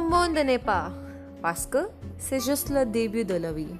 monde n'est pas, parce que c'est juste le début de la vie.